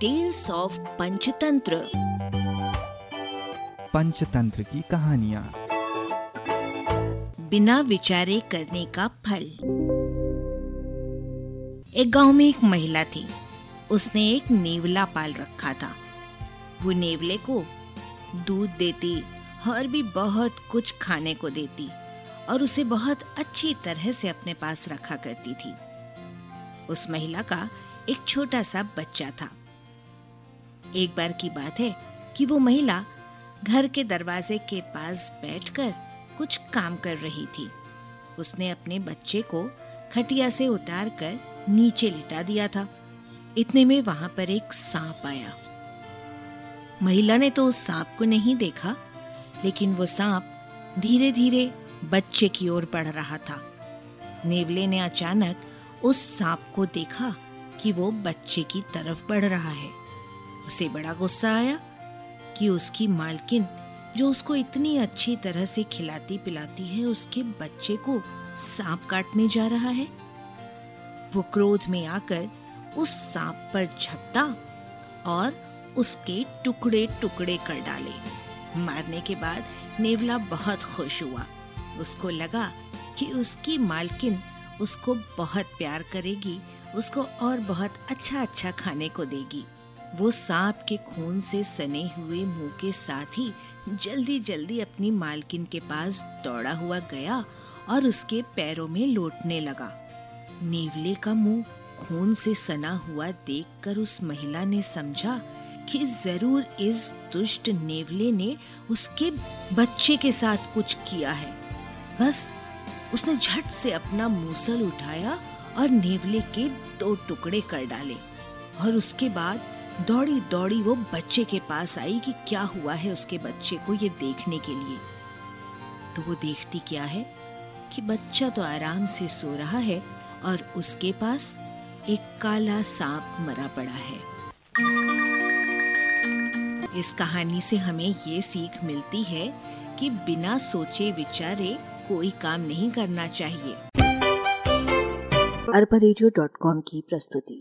Tales of Panchatantra Panchatantra की कहानियाँ। बिना विचारे करने का फल। एक गाँव में एक महिला थी। उसने एक नेवला पाल रखा था। वो नेवले को दूध देती और भी बहुत कुछ खाने को देती और उसे बहुत अच्छी तरह से अपने पास रखा करती थी। उस महिला का एक छोटा सा बच्चा था। एक बार की बात है कि वो महिला घर के दरवाजे के पास बैठकर कुछ काम कर रही थी। उसने अपने बच्चे को खटिया से उतार कर नीचे लिटा दिया था। इतने में वहाँ पर एक सांप आया। महिला ने तो उस सांप को नहीं देखा, लेकिन वो सांप धीरे धीरे बच्चे की ओर बढ़ रहा था। नेवले ने अचानक उस सांप को देखा कि वो बच्चे की तरफ़ बढ़ रहा है। उसे बड़ा गुस्सा आया कि उसकी मालकिन, जो उसको इतनी अच्छी तरह से खिलाती पिलाती है, उसके बच्चे को सांप काटने जा रहा है। वो क्रोध में आकर उस सांप पर झपटा और उसके टुकड़े टुकड़े कर डाले। मारने के बाद नेवला बहुत खुश हुआ। उसको लगा कि उसकी मालकिन उसको बहुत प्यार करेगी, उसको और बहुत अच्छा अच्छा खाने को देगी। वो सांप के खून से सने हुए मुँह के साथ ही जल्दी जल्दी अपनी मालकिन के पास दौड़ा हुआ गया और उसके पैरों में लौटने लगा। नेवले का मुँह खून से सना हुआ देखकर उस महिला ने समझा कि ज़रूर इस दुष्ट नेवले ने उसके बच्चे के साथ कुछ किया है। बस उसने झट से अपना मूसल उठाया और नेवले के दो टुकड़े कर डाले और उसके बाद दौड़ी दौड़ी वो बच्चे के पास आई कि क्या हुआ है उसके बच्चे को ये देखने के लिए। तो वो देखती क्या है कि बच्चा तो आराम से सो रहा है और उसके पास एक काला सांप मरा पड़ा है। इस कहानी से हमें ये सीख मिलती है कि बिना सोचे विचारे कोई काम नहीं करना चाहिए। अरबा की प्रस्तुति।